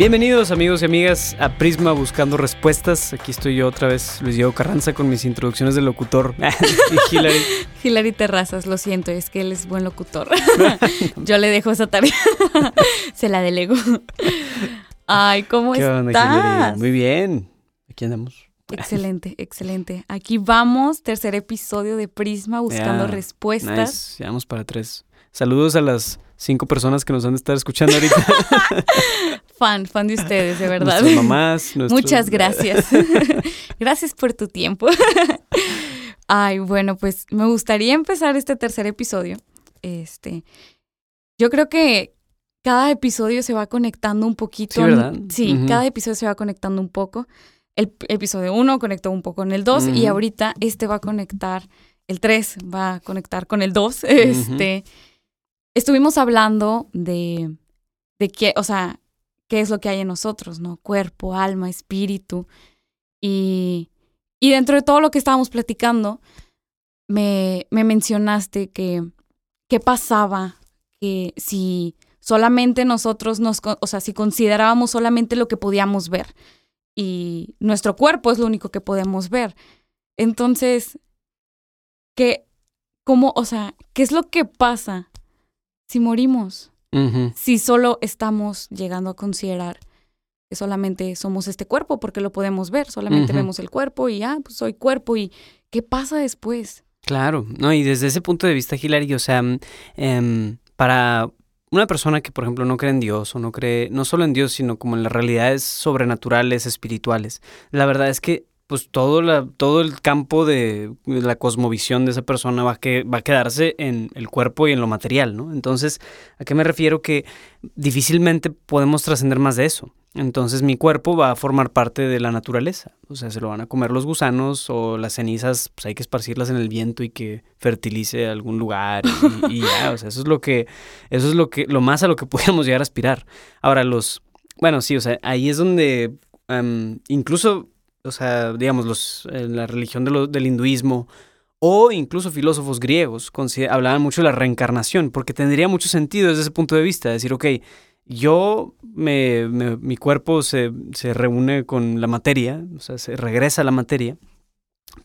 Bienvenidos amigos y amigas a Prisma Buscando Respuestas. Aquí estoy yo otra vez, Luis Diego Carranza, con mis introducciones de locutor. y Hilary. Hilary Terrazas, lo siento, es que él es buen locutor. yo le dejo esa tarea. Se la delego. Ay, ¿cómo ¿Qué onda, estás? Hilary? Muy bien. Aquí andamos. Excelente, excelente. Aquí vamos, tercer episodio de Prisma Buscando Respuestas. Nice, ya vamos para tres. Saludos a las cinco personas que nos han de estar escuchando ahorita. Fan, fan de ustedes, de verdad. Nuestras mamás. nuestros- Muchas gracias. gracias por tu tiempo. Ay, bueno, pues me gustaría empezar este tercer episodio. Este, yo creo que cada episodio se va conectando un poquito. Sí, ¿verdad? Sí, cada episodio se va conectando un poco. El episodio 1 conectó un poco con el 2 y Ujú. ahorita este va a conectar, el 3 va a conectar con el 2. Este, estuvimos hablando de, de qué, o sea, qué es lo que hay en nosotros, ¿no? Cuerpo, alma, espíritu. Y, y dentro de todo lo que estábamos platicando, me, me mencionaste que qué pasaba que si solamente nosotros nos, o sea, si considerábamos solamente lo que podíamos ver y nuestro cuerpo es lo único que podemos ver. Entonces, ¿qué, cómo, o sea, qué es lo que pasa si morimos? Si solo estamos llegando a considerar que solamente somos este cuerpo, porque lo podemos ver, solamente vemos el cuerpo y ya, pues soy cuerpo y ¿qué pasa después? Claro, no, y desde ese punto de vista, Hilary, o sea, em, para una persona que, por ejemplo, no cree en Dios o no cree, no solo en Dios, sino como en las realidades sobrenaturales, espirituales, la verdad es que, pues, todo, la, todo el campo de la cosmovisión de esa persona va a, que, va a quedarse en el cuerpo y en lo material, ¿no? Entonces, ¿a qué me refiero? Que difícilmente podemos trascender más de eso. Entonces mi cuerpo va a formar parte de la naturaleza. O sea, se lo van a comer los gusanos o las cenizas, pues hay que esparcirlas en el viento y que fertilice algún lugar y, ya. O sea, eso es lo que, eso es lo que, lo más a lo que podemos llegar a aspirar. Ahora, los, bueno, sí, o sea, ahí es donde em, incluso, o sea, digamos, los, eh, la religión de del hinduismo o incluso filósofos griegos hablaban mucho de la reencarnación, porque tendría mucho sentido desde ese punto de vista, decir, ok, yo, me, mi cuerpo se, se reúne con la materia, o sea, se regresa a la materia,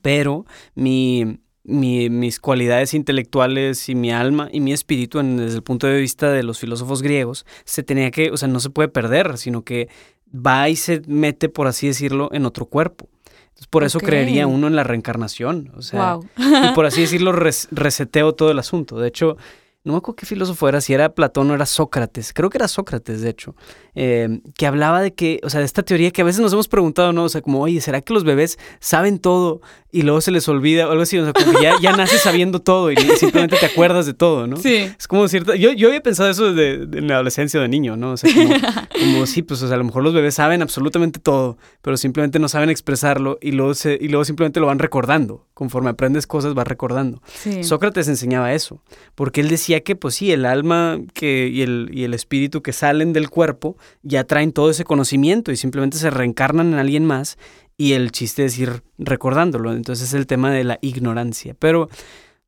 pero mi, mi- mis cualidades intelectuales y mi alma y mi espíritu, en- desde el punto de vista de los filósofos griegos, se tenía que, o sea, no se puede perder, sino que va y se mete, por así decirlo, en otro cuerpo. Entonces, por eso creería uno en la reencarnación, o sea, wow. y por así decirlo, res- reseteo todo el asunto. De hecho, no me acuerdo qué filósofo era, si era Platón o era Sócrates, creo que era Sócrates, de hecho, eh, que hablaba de que, o sea, de esta teoría que a veces nos hemos preguntado, ¿no? O sea, como, oye, ¿será que los bebés saben todo y luego se les olvida o algo así? O sea, como que ya, ya naces sabiendo todo y simplemente te acuerdas de todo, ¿no? Sí. Es como cierta. Yo, yo había pensado eso de, de- en la adolescencia de niño, ¿no? O sea, como, como sí, pues o sea, a lo mejor los bebés saben absolutamente todo, pero simplemente no saben expresarlo y luego, se, y luego simplemente lo van recordando. Conforme aprendes cosas, vas recordando. Sí. Sócrates enseñaba eso, porque él decía que, pues sí, el alma que, y, el, y el espíritu que salen del cuerpo ya traen todo ese conocimiento y simplemente se reencarnan en alguien más. Y el chiste es ir recordándolo. Entonces es el tema de la ignorancia. Pero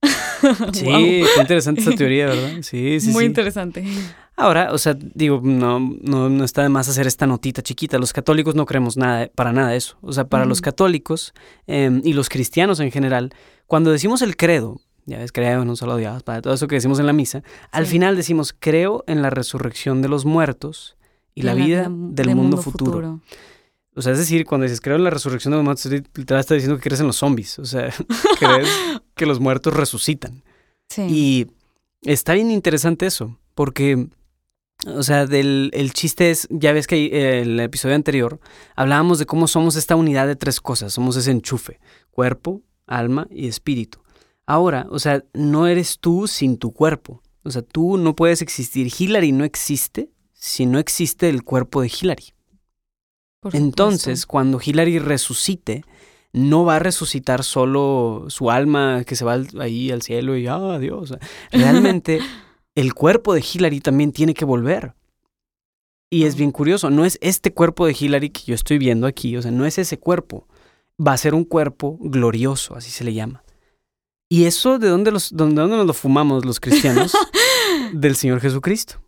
Sí, Wow. está interesante esa teoría, ¿verdad? Sí, sí, Muy sí. interesante. Ahora, o sea, digo, no, no, no está de más hacer esta notita chiquita. Los católicos no creemos nada, para nada eso. O sea, para los católicos em, y los cristianos en general, cuando decimos el credo, ya ves, creo en un solo Dios, para todo eso que decimos en la misa, al Sí. final decimos, creo en la resurrección de los muertos y, la vida del mundo, futuro. O sea, es decir, cuando dices creo en la resurrección de los muertos, literal está diciendo que crees en los zombies. O sea, crees que los muertos resucitan. Sí. Y está bien interesante eso, porque, o sea, del, el chiste es, ya ves que eh, en el episodio anterior hablábamos de cómo somos esta unidad de tres cosas, somos ese enchufe, cuerpo, alma y espíritu. Ahora, o sea, no eres tú sin tu cuerpo, o sea, tú no puedes existir, Hillary no existe si no existe el cuerpo de Hillary. Entonces, cuando Hillary resucite, no va a resucitar solo su alma que se va ahí al cielo y ah, Dios. Realmente, el cuerpo de Hillary también tiene que volver. Y es bien curioso, no es este cuerpo de Hillary que yo estoy viendo aquí, o sea, no es ese cuerpo. Va a ser un cuerpo glorioso, así se le llama. Y eso, ¿de dónde, los, dónde, dónde nos lo fumamos los cristianos? Del Señor Jesucristo.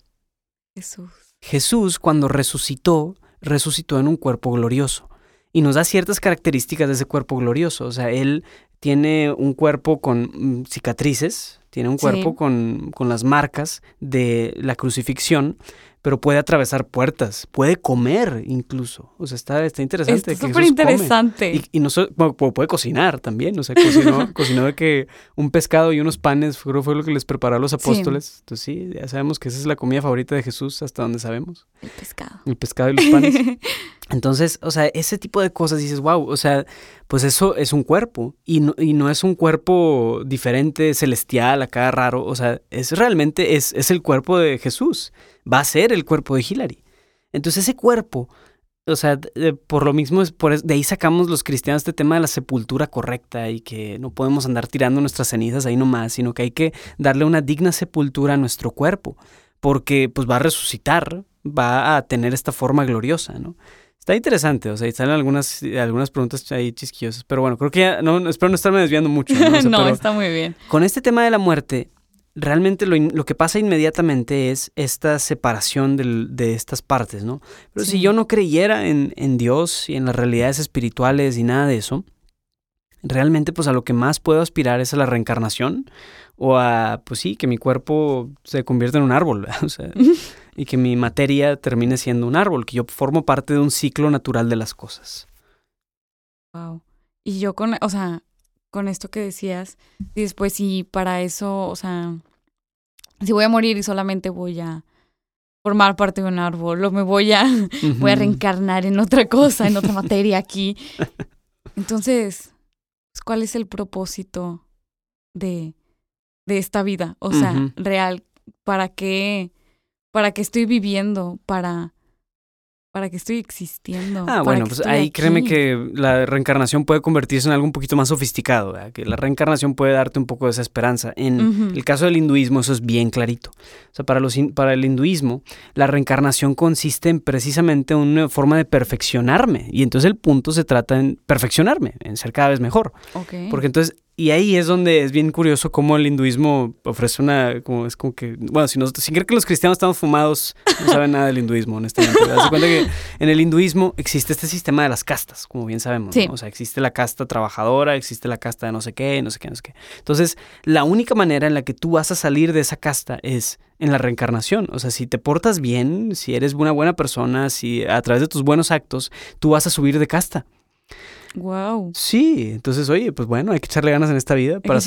Jesús. Jesús, cuando resucitó, resucitó en un cuerpo glorioso y nos da ciertas características de ese cuerpo glorioso. O sea, Él tiene un cuerpo con mm, cicatrices, tiene un cuerpo con, con, las marcas de la crucifixión, pero puede atravesar puertas, puede comer incluso. O sea, está, está interesante. Es súper interesante. Y, y, no puede cocinar también. O sea, cocinó, cocinó de que un pescado y unos panes fue, fue lo que les preparó a los apóstoles. Entonces sí, ya sabemos que esa es la comida favorita de Jesús hasta donde sabemos. El pescado. El pescado y los panes. Entonces, o sea, ese tipo de cosas dices, wow, o sea, pues eso es un cuerpo y no, y no es un cuerpo diferente, celestial, acá raro, o sea, es realmente, es, es el cuerpo de Jesús va a ser el cuerpo de Hillary. Entonces ese cuerpo, o sea, por lo mismo, es por, de ahí sacamos los cristianos este tema de la sepultura correcta y que no podemos andar tirando nuestras cenizas ahí nomás, sino que hay que darle una digna sepultura a nuestro cuerpo, porque pues va a resucitar, va a tener esta forma gloriosa, ¿no? Está interesante, o sea, salen algunas, algunas preguntas ahí chisquiosas, pero bueno, creo que ya, no, espero no estarme desviando mucho. No, está muy bien. Con este tema de la muerte, realmente lo, que pasa inmediatamente es esta separación de estas partes, ¿no? Pero si yo no creyera en, Dios y en las realidades espirituales y nada de eso, realmente pues a lo que más puedo aspirar es a la reencarnación o a, pues sí, que mi cuerpo se convierta en un árbol, o sea, y que mi materia termine siendo un árbol, que yo formo parte de un ciclo natural de las cosas. Wow. Y yo con, o sea, con esto que decías, y después si para eso, o sea, si voy a morir y solamente voy a formar parte de un árbol, o me voy a, voy a reencarnar en otra cosa, en otra materia aquí. Entonces, pues, ¿cuál es el propósito de, de esta vida? O sea, real, ¿para qué, para qué estoy viviendo? Para, para que estoy existiendo. Ah, bueno, pues ahí créeme que la reencarnación puede convertirse en algo un poquito más sofisticado, que la reencarnación puede darte un poco de esa esperanza. En el caso del hinduismo eso es bien clarito. O sea, para, los, para el hinduismo la reencarnación consiste en precisamente una forma de perfeccionarme y entonces el punto se trata en perfeccionarme, en ser cada vez mejor. Porque entonces y ahí es donde es bien curioso cómo el hinduismo ofrece una, como es como que, bueno, si nosotros, sin creer que los cristianos estamos fumados, no saben nada del hinduismo, honestamente. Te das cuenta que en el hinduismo existe este sistema de las castas, como bien sabemos. O sea, existe la casta trabajadora, existe la casta de no sé qué, no sé qué, no sé qué. Entonces, la única manera en la que tú vas a salir de esa casta es en la reencarnación. O sea, si te portas bien, si eres una buena persona, si a través de tus buenos actos, tú vas a subir de casta. Wow. Sí, entonces, oye, pues bueno, hay que echarle ganas en esta vida para,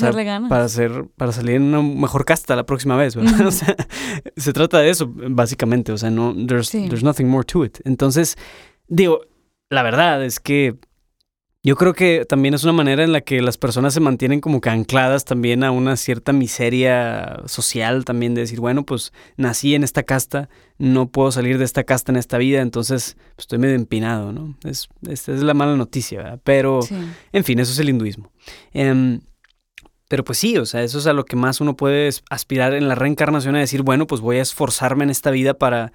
para hacer, para salir en una mejor casta la próxima vez, ¿verdad? o sea, se trata de eso, básicamente. O sea, no, there's, there's nothing more to it. Entonces, digo, la verdad es que yo creo que también es una manera en la que las personas se mantienen como que ancladas también a una cierta miseria social también de decir, bueno, pues nací en esta casta, no puedo salir de esta casta en esta vida, entonces pues, estoy medio empinado, ¿no? Es, esta es la mala noticia, ¿verdad? Pero, en fin, eso es el hinduismo. Em, pero pues sí, o sea, eso es a lo que más uno puede aspirar en la reencarnación, a decir, bueno, pues voy a esforzarme en esta vida para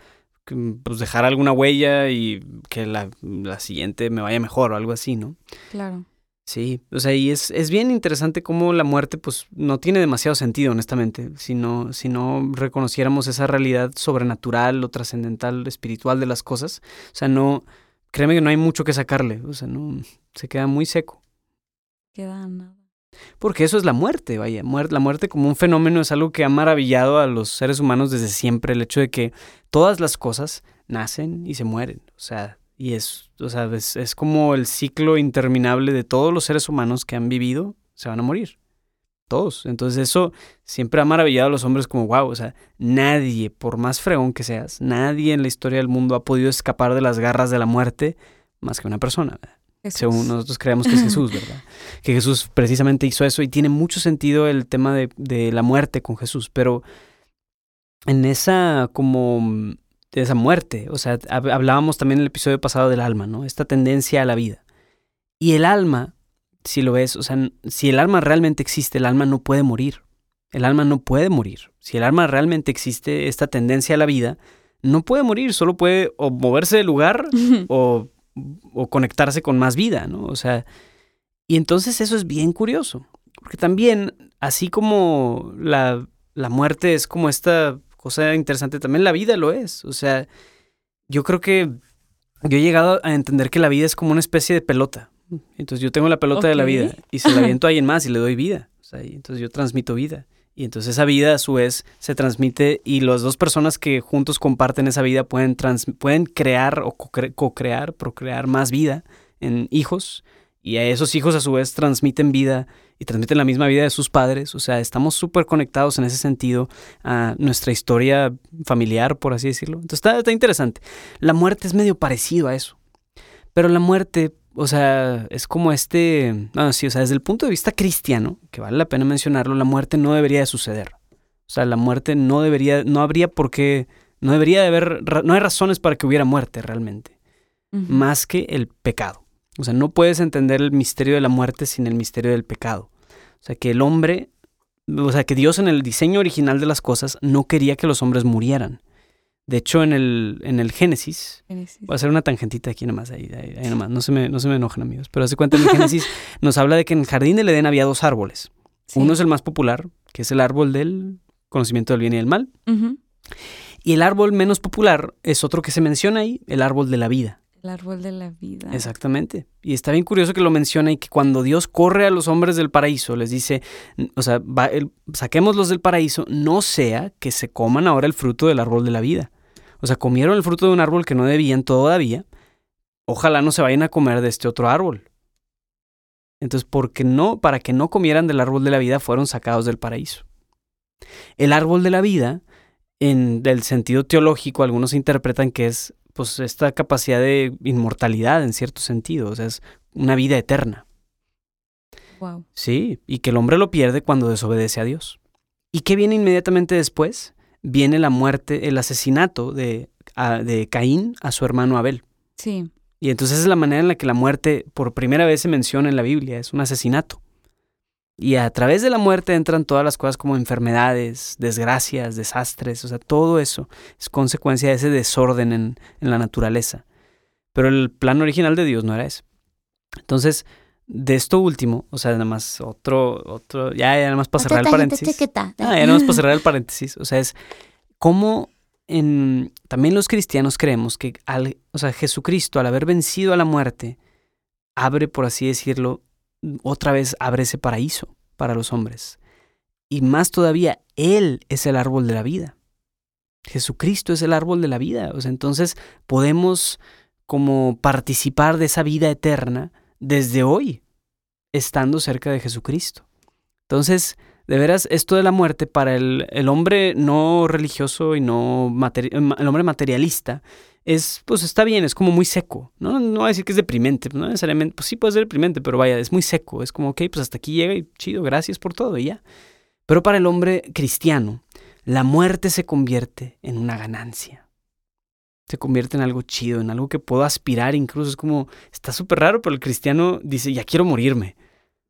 pues dejar alguna huella y que la, siguiente me vaya mejor o algo así, ¿no? Claro. Sí, o sea, y es, es bien interesante cómo la muerte pues no tiene demasiado sentido, honestamente, si no, si no reconociéramos esa realidad sobrenatural o trascendental, espiritual de las cosas. O sea, no, créeme que no hay mucho que sacarle, o sea, no, se queda muy seco. Queda nada. Porque eso es la muerte, vaya. la muerte como un fenómeno es algo que ha maravillado a los seres humanos desde siempre. El hecho de que todas las cosas nacen y se mueren. O sea, y es, o sea, es, como el ciclo interminable de todos los seres humanos que han vivido, se van a morir. Todos. Entonces eso siempre ha maravillado a los hombres como, wow, o sea, nadie, por más fregón que seas, nadie en la historia del mundo ha podido escapar de las garras de la muerte más que una persona. Según nosotros creemos que es Jesús, ¿verdad? que Jesús precisamente hizo eso y tiene mucho sentido el tema de, la muerte con Jesús, pero en esa como de esa muerte, o sea, hablábamos también en el episodio pasado del alma, ¿no? Esta tendencia a la vida. Y el alma, si lo ves, o sea, si el alma realmente existe, el alma no puede morir. El alma no puede morir. Si el alma realmente existe, esta tendencia a la vida, no puede morir, solo puede o moverse de lugar o o conectarse con más vida, ¿no? O sea, y entonces eso es bien curioso, porque también, así como la, la muerte es como esta cosa interesante, también la vida lo es, o sea, yo creo que yo he llegado a entender que la vida es como una especie de pelota. Entonces yo tengo la pelota de la vida y se la viento a alguien más y le doy vida. O sea, entonces yo transmito vida. Y entonces esa vida a su vez se transmite y las dos personas que juntos comparten esa vida pueden, pueden crear o co-crear, procrear más vida en hijos y a esos hijos a su vez transmiten vida y transmiten la misma vida de sus padres. O sea, estamos súper conectados en ese sentido a nuestra historia familiar, por así decirlo. Entonces está, está interesante. La muerte es medio parecido a eso. Pero la muerte, o sea, es como este... No, sí, o sea, desde el punto de vista cristiano, que vale la pena mencionarlo, la muerte no debería de suceder. O sea, la muerte no debería, no habría por qué, no debería de haber, no hay razones para que hubiera muerte realmente. Más que el pecado. O sea, no puedes entender el misterio de la muerte sin el misterio del pecado. O sea, que el hombre, o sea, que Dios en el diseño original de las cosas no quería que los hombres murieran. De hecho, en el, en el Génesis, voy a hacer una tangentita aquí nomás, ahí, ahí, nomás, no se, me, no se me enojen amigos, pero hace cuenta en el Génesis nos habla de que en el jardín del Edén había dos árboles. Uno es el más popular, que es el árbol del conocimiento del bien y del mal. Y el árbol menos popular es otro que se menciona ahí, el árbol de la vida. El árbol de la vida. Exactamente. Y está bien curioso que lo menciona y que cuando Dios corre a los hombres del paraíso, les dice, o sea, saquémoslos del paraíso, no sea que se coman ahora el fruto del árbol de la vida. O sea, comieron el fruto de un árbol que no debían todavía. Ojalá no se vayan a comer de este otro árbol. Entonces, porque no, para que no comieran del árbol de la vida, fueron sacados del paraíso. El árbol de la vida, en el sentido teológico, algunos interpretan que es pues esta capacidad de inmortalidad en cierto sentido, o sea, es una vida eterna. Wow. Sí, y que el hombre lo pierde cuando desobedece a Dios. ¿Y qué viene inmediatamente después? Viene la muerte, el asesinato de, de Caín a su hermano Abel. Sí. Y entonces es la manera en la que la muerte por primera vez se menciona en la Biblia, es un asesinato. Y a través de la muerte entran todas las cosas como enfermedades, desgracias, desastres, o sea, todo eso es consecuencia de ese desorden en, la naturaleza. Pero el plan original de Dios no era eso. Entonces, de esto último, o sea, nada más otro, otro, ya, ya nada más para cerrar el paréntesis. Ah, ya nada más para cerrar el paréntesis, o sea, es cómo en, también los cristianos creemos que al, o sea, Jesucristo, al haber vencido a la muerte, abre, por así decirlo, otra vez abre ese paraíso para los hombres. Y más todavía, Él es el árbol de la vida. Jesucristo es el árbol de la vida. O sea, entonces podemos como participar de esa vida eterna desde hoy, estando cerca de Jesucristo. Entonces, de veras, esto de la muerte para el, hombre no religioso y no el hombre materialista es, pues está bien, es como muy seco. No, no voy a decir que es deprimente, no necesariamente, pues sí puede ser deprimente, pero vaya, es muy seco. Es como, ok, pues hasta aquí llega y chido, gracias por todo y ya. Pero para el hombre cristiano, la muerte se convierte en una ganancia. Se convierte en algo chido, en algo que puedo aspirar incluso. Es como, está súper raro, pero el cristiano dice, ya quiero morirme.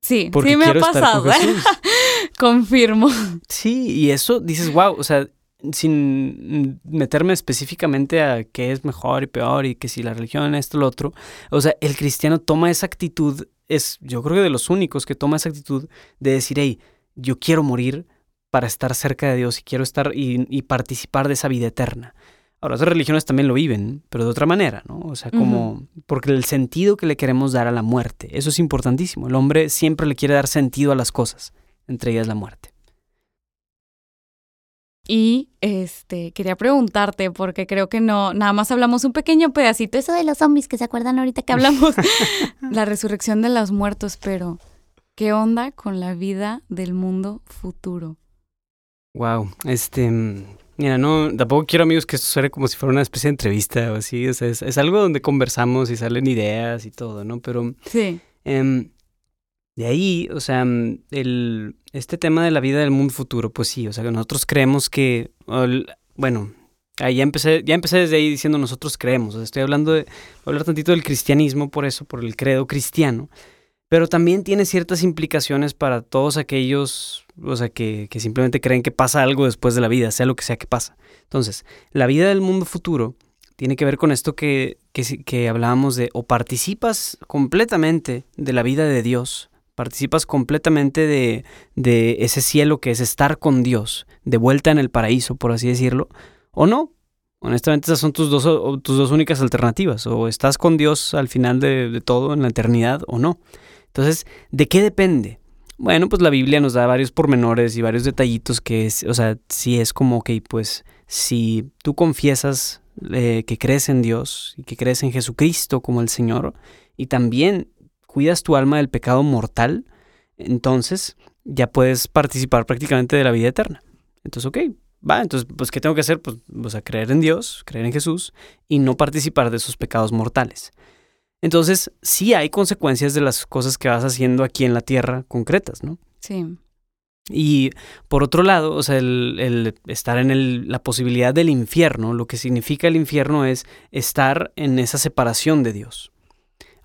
Sí, sí me ha pasado. ¿eh? Confirmo. Sí, y eso dices, wow, o sea, sin meterme específicamente a qué es mejor y peor y que si la religión, esto, lo otro. O sea, el cristiano toma esa actitud, es yo creo que de los únicos que toma esa actitud de decir, hey, yo quiero morir para estar cerca de Dios y quiero estar y, participar de esa vida eterna. Ahora, otras religiones también lo viven, pero de otra manera, ¿no? O sea, como, porque el sentido que le queremos dar a la muerte, eso es importantísimo. El hombre siempre le quiere dar sentido a las cosas, entre ellas la muerte. Y este quería preguntarte, porque creo que no, nada más hablamos un pequeño pedacito, eso de los zombies que se acuerdan ahorita que hablamos, la resurrección de los muertos, pero ¿qué onda con la vida del mundo futuro? Wow, este, mira, no, tampoco quiero amigos que esto suene como si fuera una especie de entrevista o así, o sea, es, algo donde conversamos y salen ideas y todo, ¿no? Pero sí. Em, de ahí, o sea, mm, el, este tema de la vida del mundo futuro, pues sí, o sea, que nosotros creemos que, bueno, ahí ya empecé, ya empecé desde ahí diciendo nosotros creemos, o sea, estoy hablando de, hablar tantito del cristianismo por eso, por el credo cristiano, pero también tiene ciertas implicaciones para todos aquellos, o sea, que, simplemente creen que pasa algo después de la vida, sea lo que sea que pasa. Entonces, la vida del mundo futuro tiene que ver con esto que, que, que hablábamos de o participas completamente de la vida de Dios, participas completamente de, de, ese cielo que es estar con Dios, de vuelta en el paraíso, por así decirlo, o no, Honestamente, esas son tus dos, tus dos únicas alternativas. O estás con Dios al final de todo, en la eternidad, o no. Entonces, ¿de qué depende? Bueno, pues la Biblia nos da varios pormenores y varios detallitos que es, o sea, si es como que, pues, si tú confiesas eh, que crees en Dios y que crees en Jesucristo como el Señor y también cuidas tu alma del pecado mortal, entonces ya puedes participar prácticamente de la vida eterna. Entonces, ok, va, entonces, pues, ¿qué tengo que hacer? Pues, o sea, creer en Dios, creer en Jesús y no participar de esos pecados mortales. Entonces, sí hay consecuencias de las cosas que vas haciendo aquí en la tierra concretas, ¿no? Sí. Y por otro lado, o sea, el, estar en el, la posibilidad del infierno, lo que significa el infierno es estar en esa separación de Dios.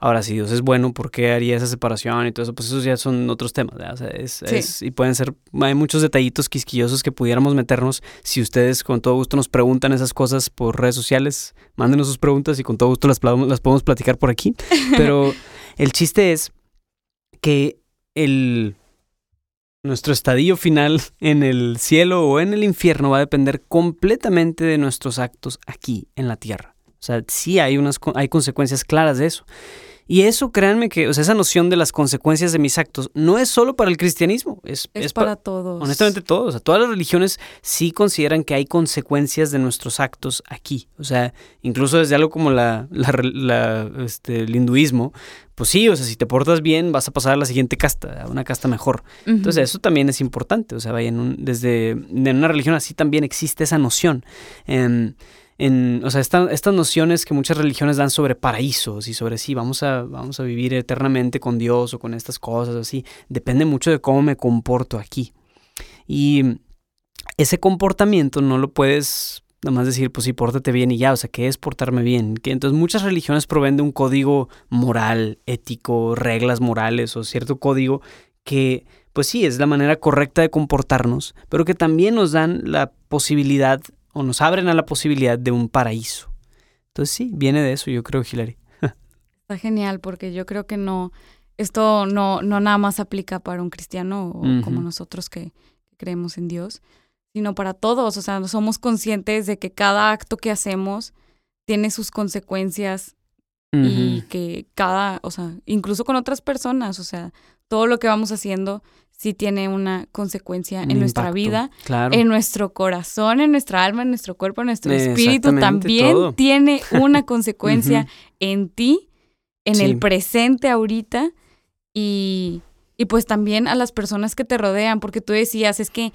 Ahora, si Dios es bueno, ¿por qué haría esa separación y todo eso? Pues esos ya son otros temas. O sea, es, y pueden ser, hay muchos detallitos quisquillosos que pudiéramos meternos. Si ustedes con todo gusto nos preguntan esas cosas por redes sociales, mándenos sus preguntas y con todo gusto las, las podemos platicar por aquí. Pero el chiste es que el, nuestro estadio final en el cielo o en el infierno va a depender completamente de nuestros actos aquí en la tierra. O sea, sí hay, unas, hay consecuencias claras de eso. Y eso, créanme que, o sea, esa noción de las consecuencias de mis actos no es solo para el cristianismo, es, es, para todos. Honestamente, todos. O sea, todas las religiones sí consideran que hay consecuencias de nuestros actos aquí. O sea, incluso desde algo como la, la, este, el hinduismo, pues sí, o sea, si te portas bien, vas a pasar a la siguiente casta, a una casta mejor. Entonces, eso también es importante. O sea, vaya, desde en una religión así también existe esa noción. Em, en, o sea, estas nociones que muchas religiones dan sobre paraísos y sobre sí, vamos a, vamos a vivir eternamente con Dios o con estas cosas así, depende mucho de cómo me comporto aquí. Y ese comportamiento no lo puedes nada más decir, pues sí, pórtate bien y ya, o sea, ¿qué es portarme bien? Que entonces muchas religiones proveen de un código moral, ético, reglas morales o cierto código que, pues sí, es la manera correcta de comportarnos, pero que también nos dan la posibilidad o nos abren a la posibilidad de un paraíso. Entonces sí, viene de eso, yo creo, Hilary. Está genial, porque yo creo que no, esto no, no nada más aplica para un cristiano o como nosotros que, creemos en Dios, sino para todos. O sea, somos conscientes de que cada acto que hacemos tiene sus consecuencias y que cada, o sea, incluso con otras personas, o sea, todo lo que vamos haciendo sí tiene una consecuencia en nuestra vida, en nuestro corazón, en nuestra alma, en nuestro cuerpo, en nuestro espíritu, también tiene una consecuencia en ti, en el presente ahorita y, y pues también a las personas que te rodean, porque tú decías, es que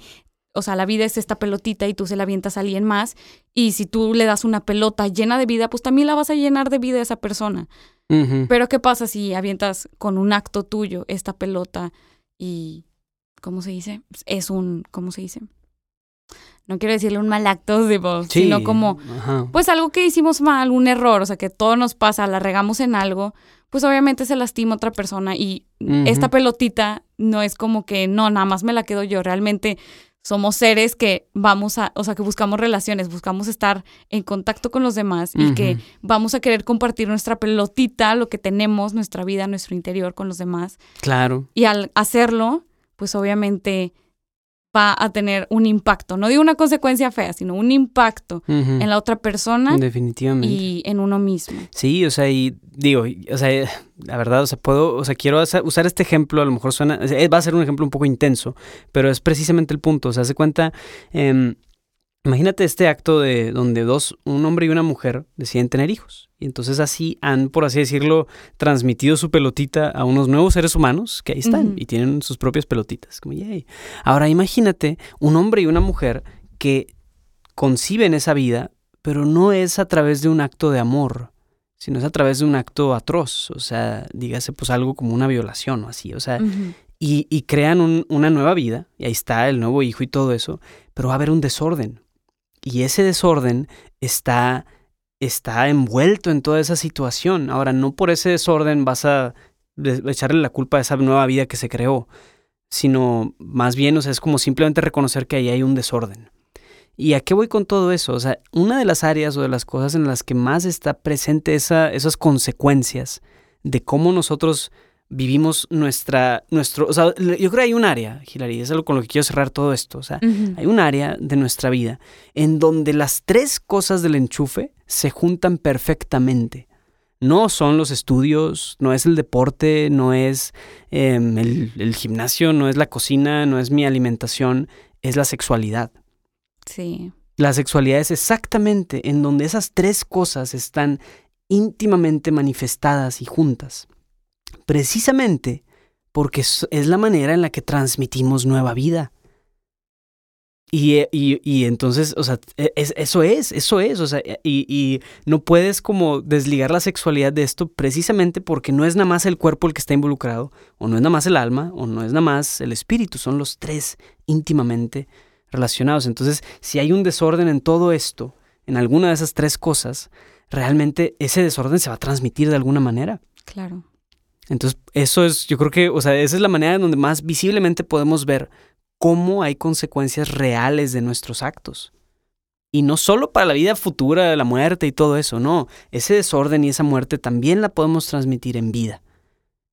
o sea, la vida es esta pelotita y tú se la avientas a alguien más. Y si tú le das una pelota llena de vida, pues también la vas a llenar de vida a esa persona. Pero ¿qué pasa si avientas con un acto tuyo esta pelota y, ¿cómo se dice? Es un, ¿cómo se dice? No quiero decirle un mal acto, sino como, pues algo que hicimos mal, un error, o sea, que todo nos pasa, la regamos en algo, pues obviamente se lastima otra persona y esta pelotita no es como que, no, nada más me la quedo yo, realmente somos seres que vamos a, o sea, que buscamos relaciones, buscamos estar en contacto con los demás y que vamos a querer compartir nuestra pelotita, lo que tenemos, nuestra vida, nuestro interior con los demás. Claro. Y al hacerlo, pues obviamente va a tener un impacto, no digo una consecuencia fea, sino un impacto en la otra persona. Definitivamente. Y en uno mismo. Sí, o sea, y digo, o sea, la verdad, o sea, puedo, o sea, quiero usar este ejemplo, a lo mejor suena, va a ser un ejemplo un poco intenso, pero es precisamente el punto, o sea, hace cuenta, eh, Imagínate este acto de donde dos, un hombre y una mujer deciden tener hijos. Y entonces así han, por así decirlo, transmitido su pelotita a unos nuevos seres humanos que ahí están y tienen sus propias pelotitas. Como, Ahora imagínate un hombre y una mujer que conciben esa vida, pero no es a través de un acto de amor, sino es a través de un acto atroz. O sea, dígase pues algo como una violación o así. O sea, y, crean una nueva vida, y ahí está el nuevo hijo y todo eso, pero va a haber un desorden y ese desorden está, está envuelto en toda esa situación. Ahora, no por ese desorden vas a echarle la culpa a esa nueva vida que se creó, sino más bien, o sea, es como simplemente reconocer que ahí hay un desorden. ¿Y a qué voy con todo eso? O sea, una de las áreas o de las cosas en las que más está presente esa, esas consecuencias de cómo nosotros vivimos nuestra, nuestro, o sea, yo creo que hay un área, Hilary, es algo con lo que quiero cerrar todo esto, o sea, hay un área de nuestra vida en donde las tres cosas del enchufe se juntan perfectamente. No son los estudios, no es el deporte, no es em, el, el gimnasio, no es la cocina, no es mi alimentación, es la sexualidad. Sí. La sexualidad es exactamente en donde esas tres cosas están íntimamente manifestadas y juntas. Precisamente porque es la manera en la que transmitimos nueva vida. Y, y, entonces, o sea, e, eso es, eso es, o sea, y, y, no puedes como desligar la sexualidad de esto precisamente porque no es nada más el cuerpo el que está involucrado, o no es nada más el alma, o no es nada más el espíritu, son los tres íntimamente relacionados. Entonces, si hay un desorden en todo esto, en alguna de esas tres cosas, realmente ese desorden se va a transmitir de alguna manera. Claro. Entonces, eso es, yo creo que, o sea, esa es la manera en donde más visiblemente podemos ver cómo hay consecuencias reales de nuestros actos. Y no solo para la vida futura, la muerte y todo eso, no. Ese desorden y esa muerte también la podemos transmitir en vida.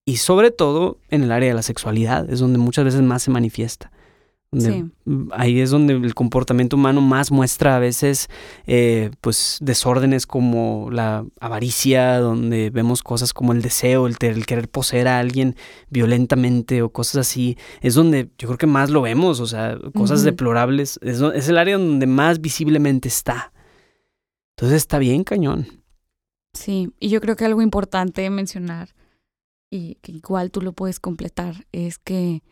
Y sobre todo en el área de la sexualidad, es donde muchas veces más se manifiesta. Ahí es donde el comportamiento humano más muestra a veces eh, pues desórdenes como la avaricia, donde vemos cosas como el deseo, el, querer poseer a alguien violentamente o cosas así. Es donde yo creo que más lo vemos, o sea, cosas deplorables. Es, es el área donde más visiblemente está. Entonces está bien, cañón. Sí, y yo creo que algo importante mencionar, y que igual tú lo puedes completar, es que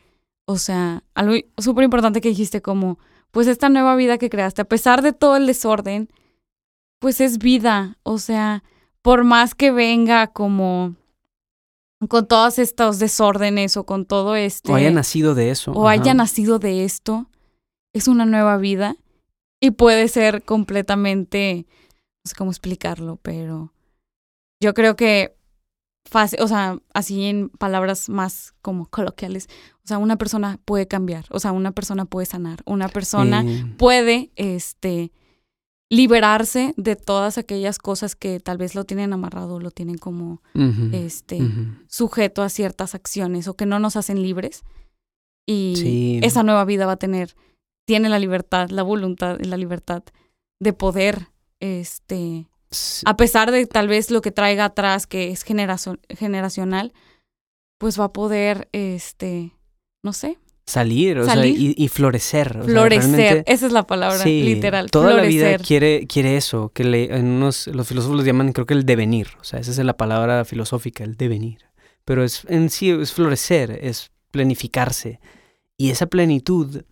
o sea, algo súper importante que dijiste como, pues esta nueva vida que creaste, a pesar de todo el desorden, pues es vida. O sea, por más que venga como con todos estos desórdenes o con todo este... O haya nacido de eso. O haya nacido de esto, es una nueva vida y puede ser completamente, no sé cómo explicarlo, pero yo creo que fácil, o sea, así en palabras más como coloquiales, o sea, una persona puede cambiar, o sea, una persona puede sanar, una persona puede, este, liberarse de todas aquellas cosas que tal vez lo tienen amarrado, lo tienen como, este, sujeto a ciertas acciones o que no nos hacen libres. Y esa nueva vida va a tener, tiene la libertad, la voluntad y la libertad de poder, este, a pesar de tal vez lo que traiga atrás, que es generacional, pues va a poder, este, no sé. Salir, o sea, y, florecer. florecer, esa es la palabra literal. Toda la vida quiere, quiere eso, que le, en unos, los filósofos lo llaman, creo que el devenir. O sea, esa es la palabra filosófica, el devenir. Pero es en sí es florecer, es planificarse. Y esa plenitud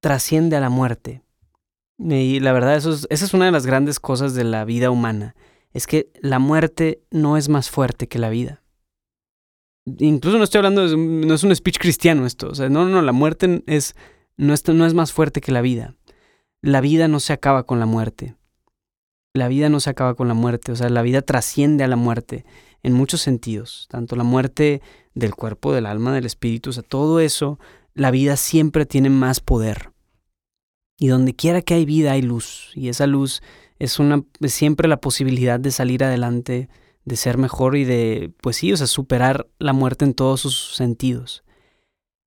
trasciende a la muerte. Y la verdad, eso esa es una de las grandes cosas de la vida humana. Es que la muerte no es más fuerte que la vida. Incluso no estoy hablando, de, no es un speech cristiano esto. O sea, no, no, la muerte es, no, es, no es más fuerte que la vida. La vida no se acaba con la muerte. La vida no se acaba con la muerte. O sea, la vida trasciende a la muerte en muchos sentidos. Tanto la muerte del cuerpo, del alma, del espíritu. O sea, todo eso, la vida siempre tiene más poder. Y donde quiera que hay vida hay luz. Y esa luz es, una, siempre la posibilidad de salir adelante, de ser mejor y de, pues sí, o sea, superar la muerte en todos sus sentidos.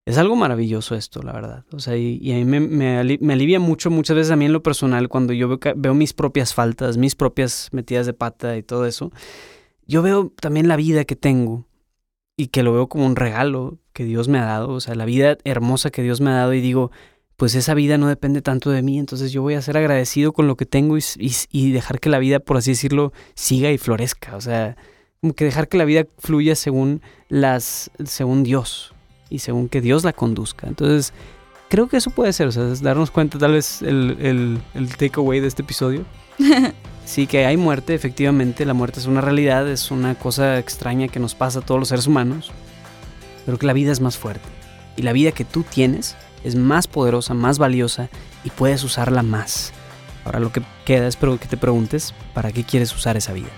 Es algo maravilloso esto, la verdad. O sea, y, a mí me, alivia mucho, muchas veces a mí en lo personal, cuando yo veo mis propias faltas, mis propias metidas de pata y todo eso, yo veo también la vida que tengo y que lo veo como un regalo que Dios me ha dado, o sea, la vida hermosa que Dios me ha dado y digo, pues esa vida no depende tanto de mí, entonces yo voy a ser agradecido con lo que tengo y, dejar que la vida, por así decirlo, siga y florezca, o sea, como que dejar que la vida fluya según las, según Dios y según que Dios la conduzca. Entonces, creo que eso puede ser, o sea, darnos cuenta tal vez el, el, el takeaway de este episodio. sí, que hay muerte, efectivamente, la muerte es una realidad, es una cosa extraña que nos pasa a todos los seres humanos, pero que la vida es más fuerte. Y la vida que tú tienes es más poderosa, más valiosa y puedes usarla más. Ahora lo que queda es que te preguntes, ¿para qué quieres usar esa vida?